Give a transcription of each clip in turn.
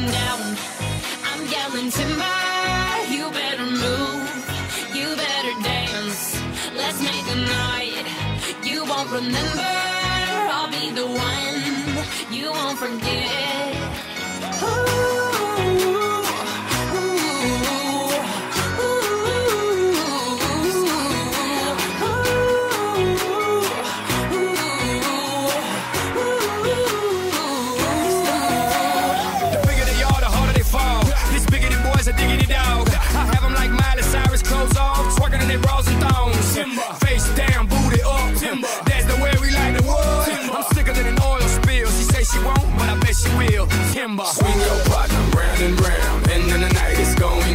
down. I'm yelling timber. You better move. You better dance. Let's make a night. You won't remember. I'll be the will. Timber. Swing your partner round and round, and then the night is going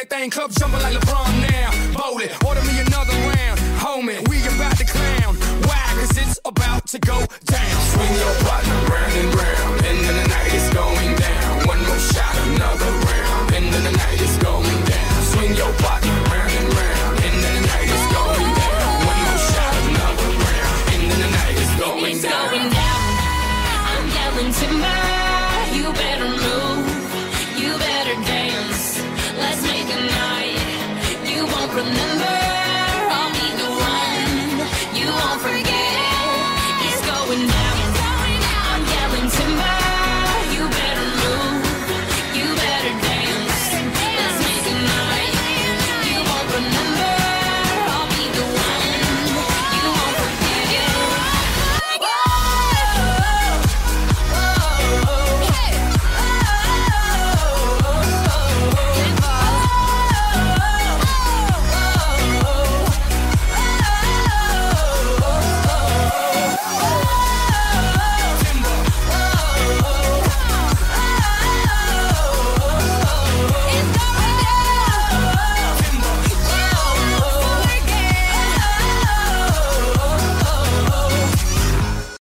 ain't thing. Club jumping like LeBron now. Voli, order me another round. Homie, we about to clown. Why? Cause it's about to go down. Swing your partner round and round. And then the night is going down. One more shot, another round. And then the night is going down. Swing your partner round and round. And then the night is going down. One more shot, another round. And then the night is going It's down. going down. I'm yelling timber. You better